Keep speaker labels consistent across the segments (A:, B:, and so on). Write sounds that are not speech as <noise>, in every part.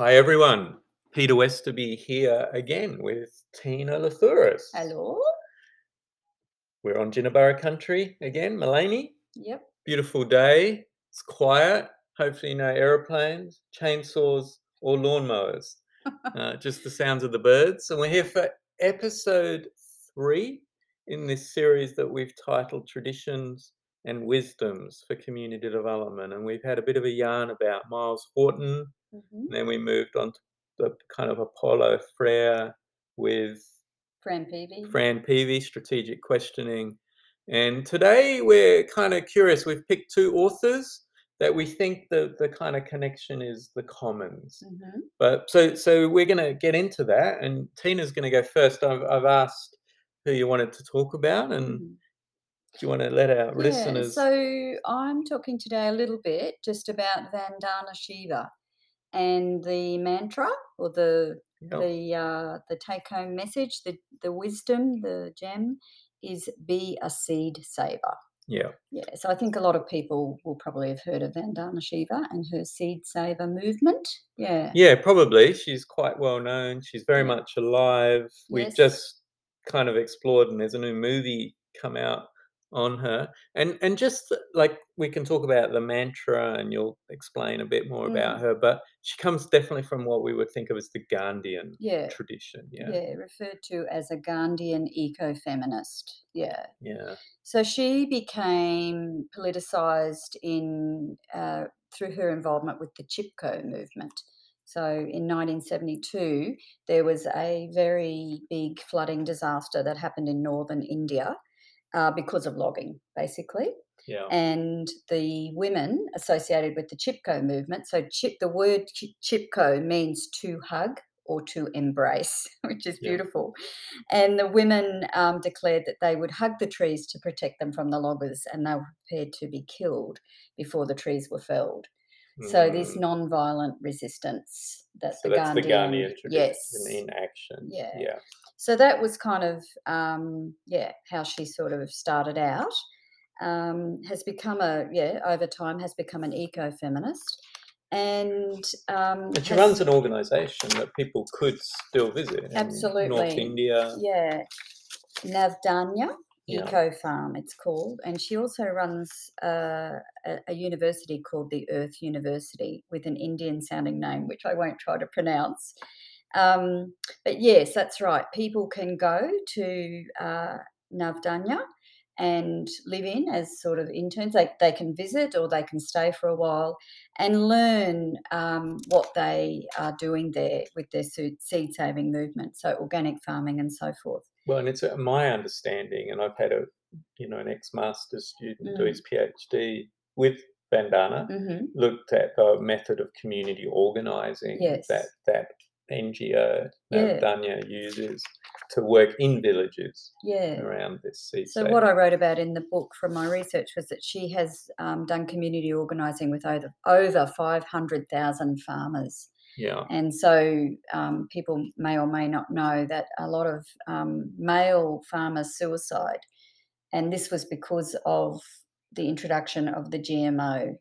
A: Hi everyone, Peter Westoby here again with Tina Lathouras.
B: Hello.
A: We're on Jinnaburra country again, Maleny.
B: Yep.
A: Beautiful day. It's quiet. Hopefully, no aeroplanes, chainsaws, or lawnmowers. <laughs> uh, just the sounds of the birds. And we're here for episode three in this series that we've titled Traditions and Wisdoms for Community Development. And we've had a bit of a yarn about Myles Horton.
B: Hmm
A: And then we moved on to the kind of Apollo Frere with
B: Fran Peavy.
A: Fran Peavy, strategic questioning. And today we're kind of curious. We've picked two authors that we think the, the kind of connection is the commons.
B: hmm
A: But so so we're going to get into that, and Tina's going to go first. I've, I've asked who you wanted to talk about, and
B: Mhm.
A: do you want to let our
B: Yeah.
A: listeners?
B: So I'm talking today a little bit just about Vandana Shiva and the mantra or the
A: Yep.
B: the uh, the take home message, the the wisdom, the gem is be a seed saver.
A: yeah,
B: Yeah, so I think a lot of people will probably have heard of Vandana Shiva and her seed saver movement. Yeah.
A: yeah, probably. She's quite well known. She's very much alive. We've
B: Yes.
A: just kind of explored, and there's a new movie come out on her. And and just like we can talk about the mantra, and you'll explain a bit more about
B: Mm.
A: her. But she comes definitely from what we would think of as the Gandhian
B: Yeah.
A: tradition.
B: Yeah.
A: Yeah,
B: referred to as a Gandhian eco-feminist. Yeah.
A: yeah,
B: So she became politicized in uh, through her involvement with the Chipko movement. So in 1972, there was a very big flooding disaster that happened in northern India uh, because of logging, basically.
A: yeah.
B: And the women associated with the Chipko movement, so chip, the word Chipko means to hug or to embrace, <laughs> which is
A: Yeah.
B: beautiful. And the women um, declared that they would hug the trees to protect them from the loggers, and they were prepared to be killed before the trees were felled. So this
A: Mm.
B: non-violent resistance that
A: So
B: the
A: that's the
B: Gandhian,
A: Gandhian tradition
B: yes,
A: in action.
B: Yeah.
A: yeah,
B: so that was kind of um, yeah how she sort of started out. Um, has become a yeah over time has become an eco-feminist, and um,
A: And she
B: has-
A: runs an organisation that people could still visit. in North India.
B: yeah Navdanya
A: Yeah.
B: Eco Farm it's called, and she also runs uh, a, a university called the Earth University with an Indian sounding name, which I won't try to pronounce. Um, but yes, that's right. People can go to uh, Navdanya and live in as sort of interns. They, they can visit or they can stay for a while and learn um, what they are doing there with their seed saving movement, so organic farming and so forth.
A: Well, and it's uh, my understanding, and I've had a, you know, an ex-master's student do
B: Mm.
A: his PhD with Vandana,
B: hmm
A: looked at the method of community organising
B: Yes.
A: that that NGO
B: Yeah.
A: Danya uses to work in villages
B: Yeah.
A: around this seed.
B: So what I wrote about in the book from my research was that she has um, done community organising with over over five hundred thousand farmers,
A: yeah,
B: and so um, people may or may not know that a lot of um, male farmers suicide, and this was because of the introduction of the GMO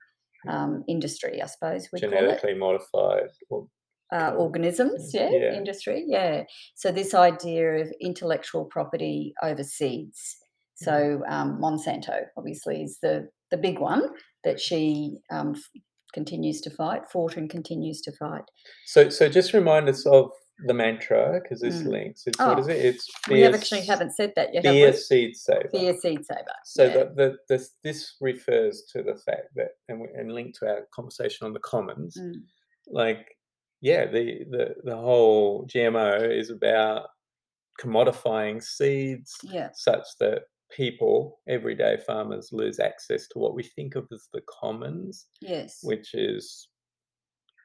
B: um, industry, I suppose we
A: genetically modified. Or,
B: uh, organisms, yeah,
A: Yeah.
B: industry, yeah. So this idea of intellectual property over seeds. So um, Monsanto, obviously, is the the big one that she um, f- continues to fight, fought and continues to fight.
A: so, so just remind us of the mantra because this
B: Mm.
A: links. It's what
B: Oh,
A: is it? It's
B: We have
A: a
B: actually haven't said that yet.
A: a seed saver.
B: Be a seed saver.
A: So
B: yeah.
A: that the, this this refers to the fact that, and, we, and linked to our conversation on the commons,
B: Mm,
A: like yeah, the, the the whole GMO is about commodifying seeds
B: yeah,
A: such that people, everyday farmers, lose access to what we think of as the commons,
B: yes,
A: which is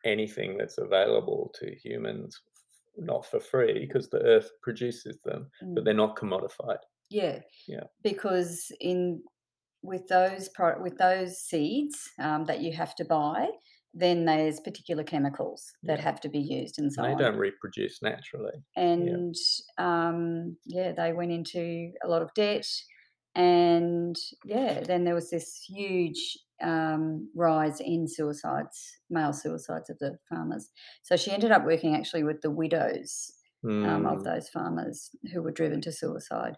A: anything that's available to humans, not for free because the earth produces them,
B: mm,
A: but they're not commodified.
B: yeah,
A: Yeah.
B: Because in with those pro- with those seeds um, that you have to buy, then there's particular chemicals that
A: Yeah.
B: have to be used and so
A: And they
B: on.
A: don't reproduce naturally.
B: and um, yeah, they went into a lot of debt. and yeah, then there was this huge um, rise in suicides, male suicides of the farmers. So she ended up working actually with the widows um, of
A: Mm.
B: those farmers who were driven to suicide.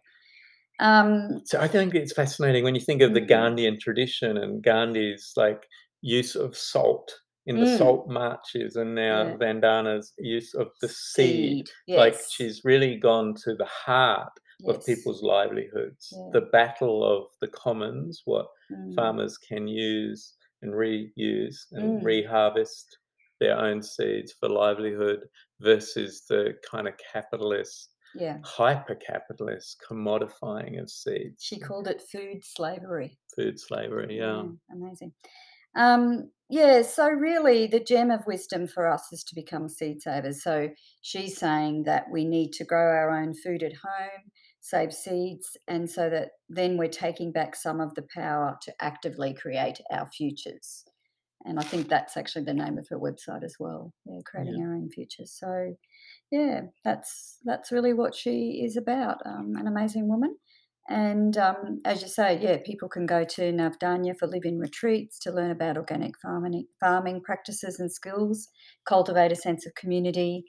B: Um,
A: So I think it's fascinating when you think of the
B: Mm.
A: Gandhian tradition and Gandhi's like use of salt in the
B: Mm.
A: salt marches, and now
B: Yeah.
A: Vandana's use of the seed.
B: seed,
A: Like she's really gone to the heart of people's livelihoods.
B: Yeah.
A: The battle of the commons, what
B: mm,
A: farmers can use and reuse and
B: Mm.
A: reharvest their own seeds for livelihood versus the kind of capitalist,
B: yeah.
A: hyper capitalist commodifying of seeds.
B: She called it food slavery.
A: food slavery, yeah.
B: Yeah, amazing. Um, yeah, so really the gem of wisdom for us is to become seed savers. So she's saying that we need to grow our own food at home, save seeds, and so that then we're taking back some of the power to actively create our futures. And I think that's actually the name of her website as well. Yeah, creating our own futures. So yeah, that's that's really what she is about. Um, an amazing woman. And um, as you say, yeah, people can go to Navdanya for live-in retreats to learn about organic farming, farming practices and skills, cultivate a sense of community,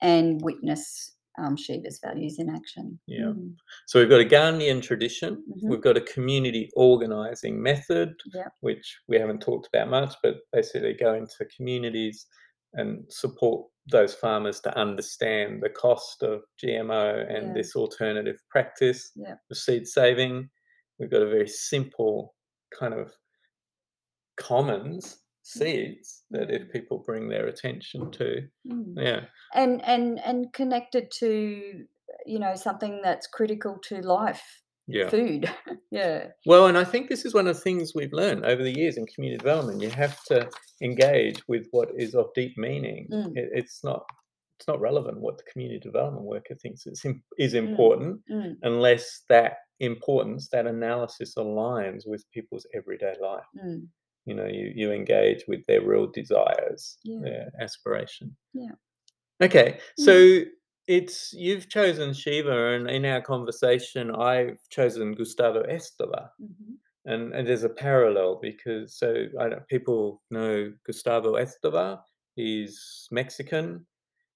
B: and witness um, Shiva's values in action.
A: Yeah.
B: Mm,
A: So we've got a Gandhian tradition,
B: Mhm.
A: we've got a community organizing method, which we haven't talked about much, but basically go into communities and support those farmers to understand the cost of GMO and
B: Yeah.
A: this alternative practice
B: Yep.
A: of seed saving. We've got a very simple kind of commons seeds that if people bring their attention to,
B: mm.
A: yeah,
B: And and and connected to you know something that's critical to life,
A: yeah.
B: food. <laughs> yeah.
A: Well, and I think this is one of the things we've learned over the years in community development. You have to engage with what is of deep meaning.
B: Mm.
A: It, it's not it's not relevant what the community development worker thinks is, is
B: Mm.
A: important
B: Mm,
A: unless that importance, that analysis aligns with people's everyday life.
B: mm.
A: You know, you, you engage with their real desires,
B: Yeah.
A: their aspiration.
B: Yeah.
A: Okay,
B: Mm.
A: so it's you've chosen Shiva, and in our conversation, I've chosen Gustavo Esteva
B: mhm.
A: and, and there's a parallel because so I don't, people know Gustavo Esteva. He's Mexican.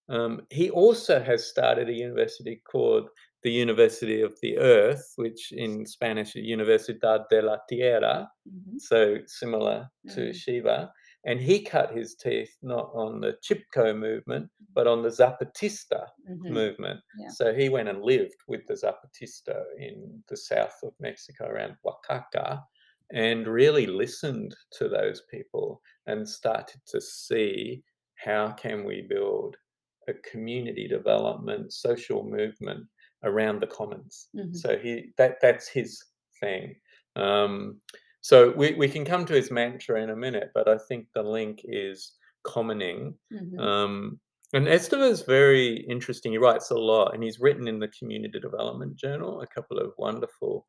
A: Um, he also has started a university called the University of the Earth, which in Spanish is Universidad de la Tierra,
B: Mhm.
A: so similar to
B: Mm.
A: Shiva. And he cut his teeth not on the Chipko movement, but on the Zapatista
B: Mhm.
A: movement.
B: Yeah.
A: So he went and lived with the Zapatista in the south of Mexico around Oaxaca and really listened to those people and started to see how can we build a community development social movement around the commons
B: Mhm.
A: so he that that's his thing um, so we, we can come to his mantra in a minute but i think the link is commoning
B: Mhm.
A: um, and Esteva is very interesting. He writes a lot, and he's written in the Community Development Journal, a couple of wonderful,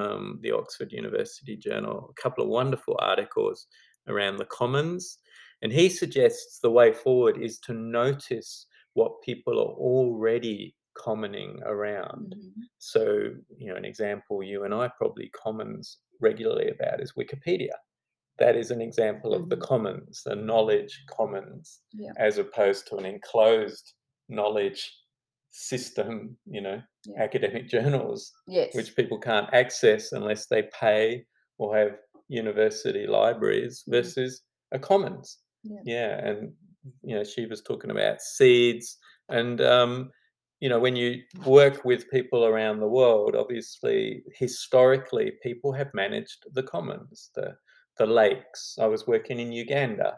A: um, the Oxford University Journal, a couple of wonderful articles around the commons. And he suggests the way forward is to notice what people are already commoning around.
B: Mhm.
A: So, you know, an example you and I probably commons regularly about is Wikipedia. That is an example of the
B: Mhm.
A: commons, the knowledge commons,
B: Yeah.
A: as opposed to an enclosed knowledge system, you know,
B: Yeah.
A: academic <laughs> journals,
B: Yes.
A: which people can't access unless they pay or have university libraries
B: Mhm.
A: versus a commons.
B: Yeah.
A: Yeah, and you know, she was talking about seeds, and um, you know, when you work with people around the world, obviously, historically, people have managed the commons, the the lakes. I was working in Uganda,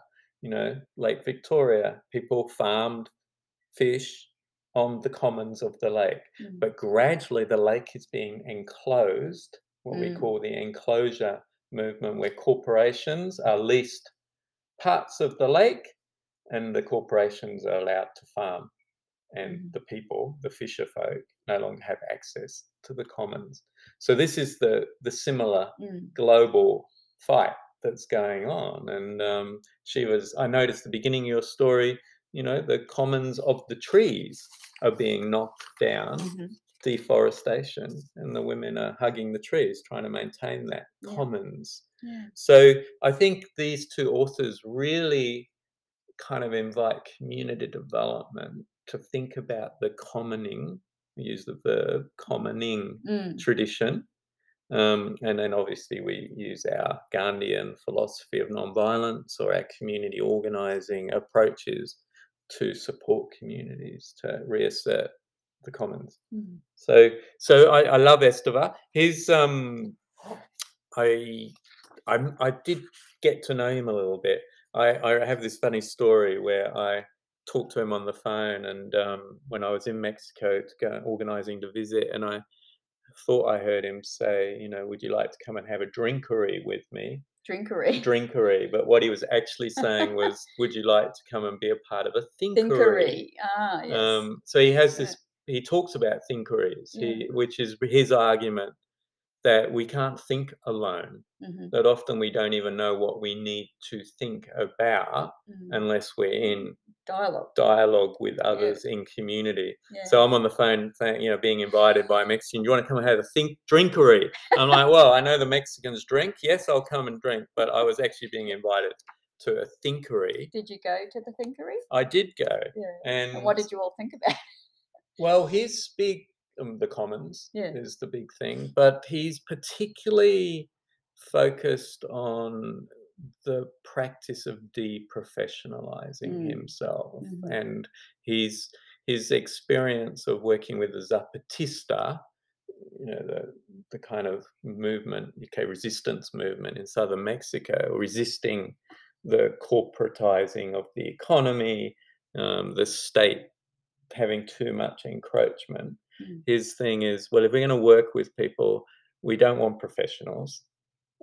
A: you know, Lake Victoria. People farmed fish on the commons of the lake,
B: Mm.
A: but gradually the lake is being enclosed, what we
B: Mm.
A: call the enclosure movement, where corporations are leased parts of the lake and the corporations are allowed to farm. And the people, the fisher folk, no longer have access to the commons. So this is the the similar
B: Mm.
A: global fight that's going on. And um, she was, I noticed the beginning of your story, you know, the commons of the trees are being knocked down
B: Mhm.
A: deforestation, and the women are hugging the trees, trying to maintain that
B: Yeah.
A: commons.
B: Yeah.
A: So I think these two authors really kind of invite community development to think about the commoning, use the verb commoning
B: Mm.
A: tradition. Um, and then obviously we use our Gandhian philosophy of nonviolence or our community organizing approaches to support communities to reassert the commons.
B: Mm.
A: So, so I, I love Esteva. His, um, I, I, I did get to know him a little bit. I, I have this funny story where I talked to him on the phone, and um, when I was in Mexico to go organizing to visit, and I thought I heard him say, you know, would you like to come and have a drinkery with me?
B: Drinkery.
A: Drinkery, but what he was actually saying <laughs> was, would you like to come and be a part of a thinkery?
B: Thinkery. Ah, yes.
A: Um, so he has
B: Yeah.
A: this. He talks about thinkeries,
B: Yeah.
A: he, which is his argument that we can't think alone.
B: Mhm,
A: That often we don't even know what we need to think about
B: mhm.
A: unless we're in
B: Dialogue.
A: dialogue with others in community.
B: Yeah.
A: So I'm on the phone, saying, you know, being invited by a Mexican. You want to come and have a think drinkery? I'm like, well, I know the Mexicans drink. Yes, I'll come and drink. But I was actually being invited to a thinkery.
B: did you go to the Thinkery?
A: I did go,
B: Yeah.
A: and
B: And what did you all think about?
A: Well, his big, um, the Commons
B: Yeah.
A: is the big thing, but he's particularly focused on the practice of deprofessionalizing
B: Mm.
A: himself
B: Mhm.
A: and his his experience of working with the Zapatista, you know, the the kind of movement, UK resistance movement in southern Mexico, resisting the corporatizing of the economy, um, the state having too much encroachment.
B: Mm.
A: His thing is, well, if we're going to work with people, we don't want professionals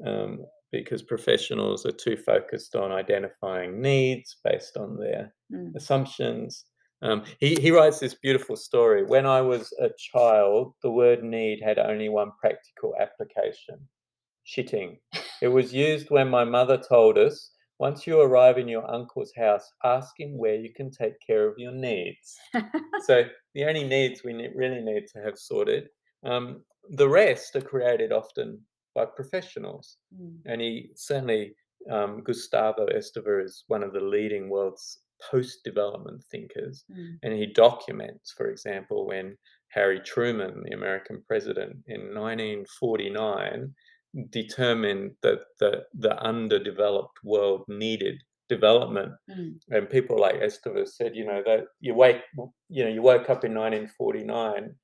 A: um, because professionals are too focused on identifying needs based on their
B: Mm.
A: assumptions. Um, he, he writes this beautiful story. When I was a child, the word need had only one practical application shitting. It was used when my mother told us once you arrive in your uncle's house, ask him where you can take care of your needs. <laughs> so the only needs we really need to have sorted. Um, the rest are created often by professionals.
B: Mm.
A: And he certainly, um, Gustavo Esteva is one of the leading world's post development thinkers.
B: Mm.
A: And he documents, for example, when Harry Truman, the American president in 1949, determined that the, the underdeveloped world needed development.
B: Mm.
A: And people like Esteva said, you know, that you wake, you know, you woke up in 1949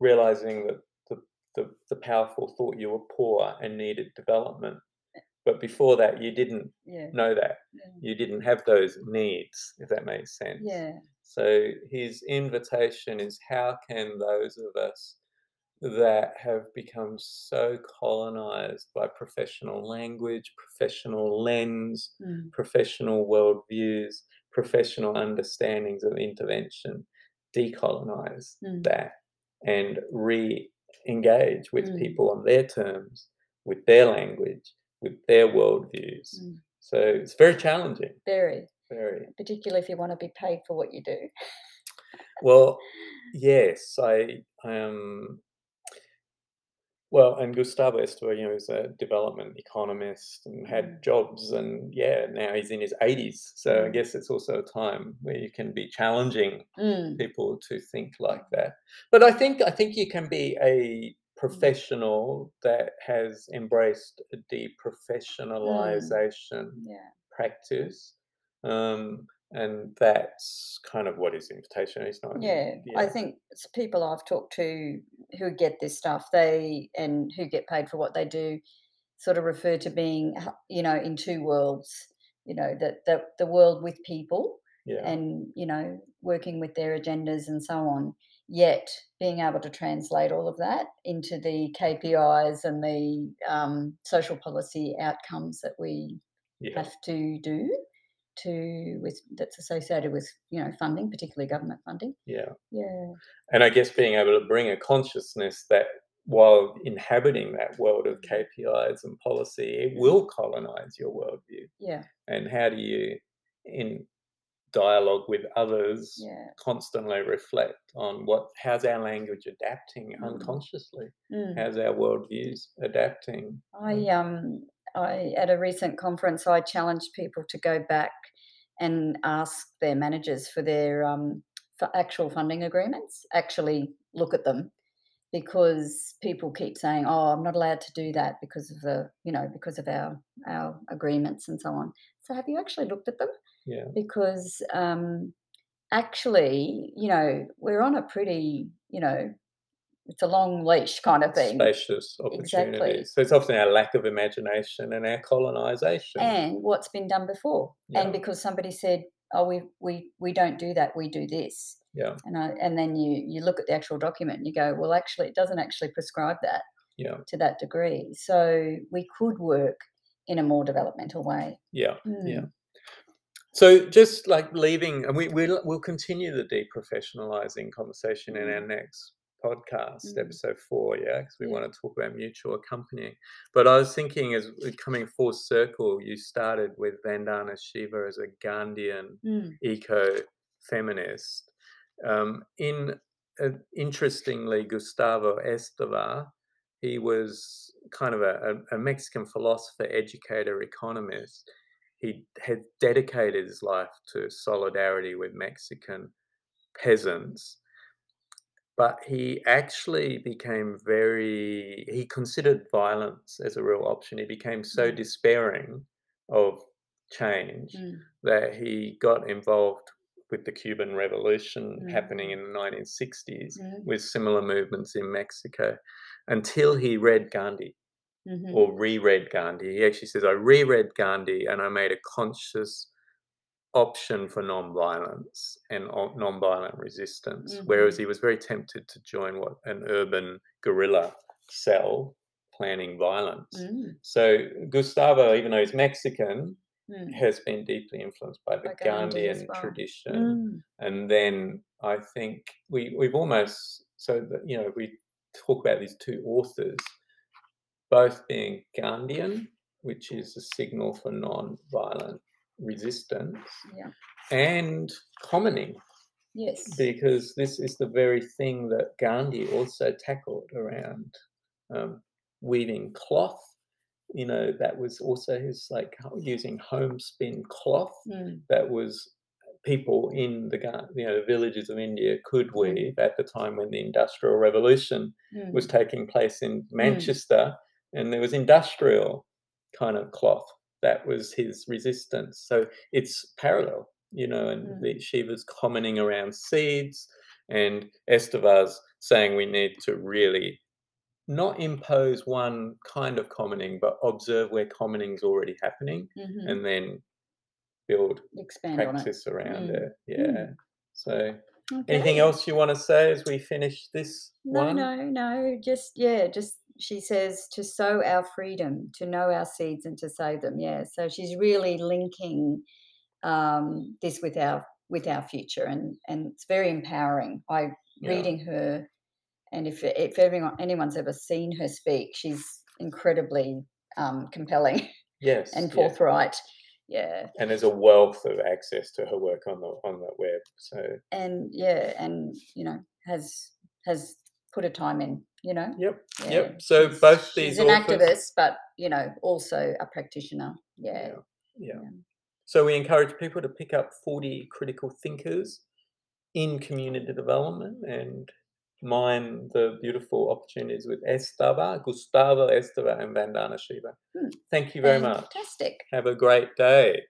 A: realizing that the, the, the powerful thought you were poor and needed development. But before that, you didn't
B: Yeah.
A: know that.
B: Yeah.
A: You didn't have those needs, if that makes sense.
B: Yeah.
A: So his invitation is how can those of us that have become so colonized by professional language, professional lens,
B: Mm.
A: professional worldviews, professional understandings of intervention, decolonize
B: Mm.
A: that and re engage with
B: Mm.
A: people on their terms, with their language, with their worldviews.
B: Mm.
A: So it's very challenging,
B: Very.
A: very.
B: Particularly if you want to be paid for what you do.
A: Well, yes, I I am. Well, and Gustavo you know, is a development economist and had
B: Mm.
A: jobs, and yeah, now he's in his eighties. So I
B: Mm.
A: guess it's also a time where you can be challenging
B: Mm.
A: people to think like that. But I think I think you can be a professional that has embraced a deprofessionalization
B: Yeah.
A: practice. Um, and that's kind of what his invitation is. Not
B: Yeah, I think it's people I've talked to who get this stuff, they and who get paid for what they do, sort of refer to being, you know, in two worlds. You know, that the the world with people
A: yeah,
B: and you know working with their agendas and so on. Yet being able to translate all of that into the KPIs and the um, social policy outcomes that we
A: yeah,
B: have to do to with that's associated with you know funding, particularly government funding.
A: yeah.
B: Yeah.
A: And I guess being able to bring a consciousness that while inhabiting that world of KPIs and policy, it will colonize your worldview.
B: Yeah.
A: And how do you in dialogue with others
B: Yeah.
A: constantly reflect on what how's our language adapting
B: Mm.
A: unconsciously
B: Mm.
A: how's our worldviews adapting
B: I um I at a recent conference I challenged people to go back and ask their managers for their um for actual funding agreements. Actually look at them because people keep saying, "Oh, I'm not allowed to do that because of the you know because of our our agreements and so on." So have you actually looked at them?
A: yeah
B: Because um, actually, you know, we're on a pretty you know it's a long leash kind of thing.
A: spacious opportunities. Exactly. so it's often our lack of imagination and our colonization.
B: And what's been done before.
A: Yeah.
B: and because somebody said oh we we we don't do that we do this.
A: Yeah.
B: And I, and then you you look at the actual document and you go well actually it doesn't actually prescribe that
A: yeah.
B: to that degree. So we could work in a more developmental way.
A: Yeah.
B: Mm,
A: yeah. So just like leaving and we we'll, we'll continue the deprofessionalizing conversation in our next podcast
B: Mm.
A: episode four yeah because we
B: Yeah.
A: want to talk about mutual accompanying but i was thinking as <laughs> coming full circle you started with vandana shiva as a gandhian
B: mm,
A: eco feminist um, in uh, interestingly gustavo esteva he was kind of a, a mexican philosopher educator economist he had dedicated his life to solidarity with Mexican peasants. But he actually became very, he considered violence as a real option. He became so
B: Mm.
A: despairing of change
B: mm,
A: that he got involved with the Cuban Revolution happening
B: Mm.
A: in the 1960s
B: mm,
A: with similar movements in Mexico until he read Gandhi
B: mhm,
A: or reread Gandhi. He actually says, I reread Gandhi and I made a conscious option for non-violence and non-violent resistance. Whereas he was very tempted to join what an urban guerrilla cell planning violence.
B: mm,
A: So Gustavo, even though he's Mexican,
B: mm,
A: has been deeply influenced by the
B: as
A: Gandhian
B: well.
A: tradition
B: mm,
A: and then I think we we've almost so that you know we talk about these two authors, both being Gandhian, which is a signal for non-violent resistance,
B: yeah.
A: and commoning,
B: yes.
A: Because this is the very thing that Gandhi also tackled around um, weaving cloth. You know that was also his like using homespin cloth
B: mm,
A: that was people in the you know the villages of India could
B: Mm.
A: weave at the time when the Industrial Revolution
B: mm,
A: was taking place in Manchester, and there was industrial kind of cloth that was his resistance. So it's parallel, you know, and
B: Mm.
A: the Shiva's commoning around seeds, and Esteva's saying we need to really not impose one kind of commoning, but observe where commoning is already happening,
B: mhm,
A: and then build
B: expand on it
A: practice around
B: Mm.
A: it. Yeah. So,
B: Okay.
A: anything else you want to say as we finish this
B: No,
A: one?
B: no, no. Just yeah, just she says to sow our freedom, to know our seeds and to sow them. Yeah. So she's really linking um, this with our with our future, and and it's very empowering. I
A: Yeah.
B: reading her, and if if everyone anyone's ever seen her speak, she's incredibly um, compelling <laughs>
A: Yes.
B: and
A: yeah.
B: forthright. Yeah.
A: And there's a wealth of access to her work on the on the web. So,
B: and yeah, and you know has has put a time in. You know.
A: yep.
B: Yeah,
A: Yep. So
B: she's-
A: both
B: she's
A: these
B: an
A: authors-
B: activist, but you know, also a practitioner. Yeah.
A: Yeah.
B: Yeah.
A: So we encourage people to pick up 40 critical thinkers in community development and mine the beautiful opportunities with Esteva, Gustavo Esteva, and Vandana Shiva.
B: Hmm.
A: Thank you very much.
B: Fantastic.
A: Have a great day.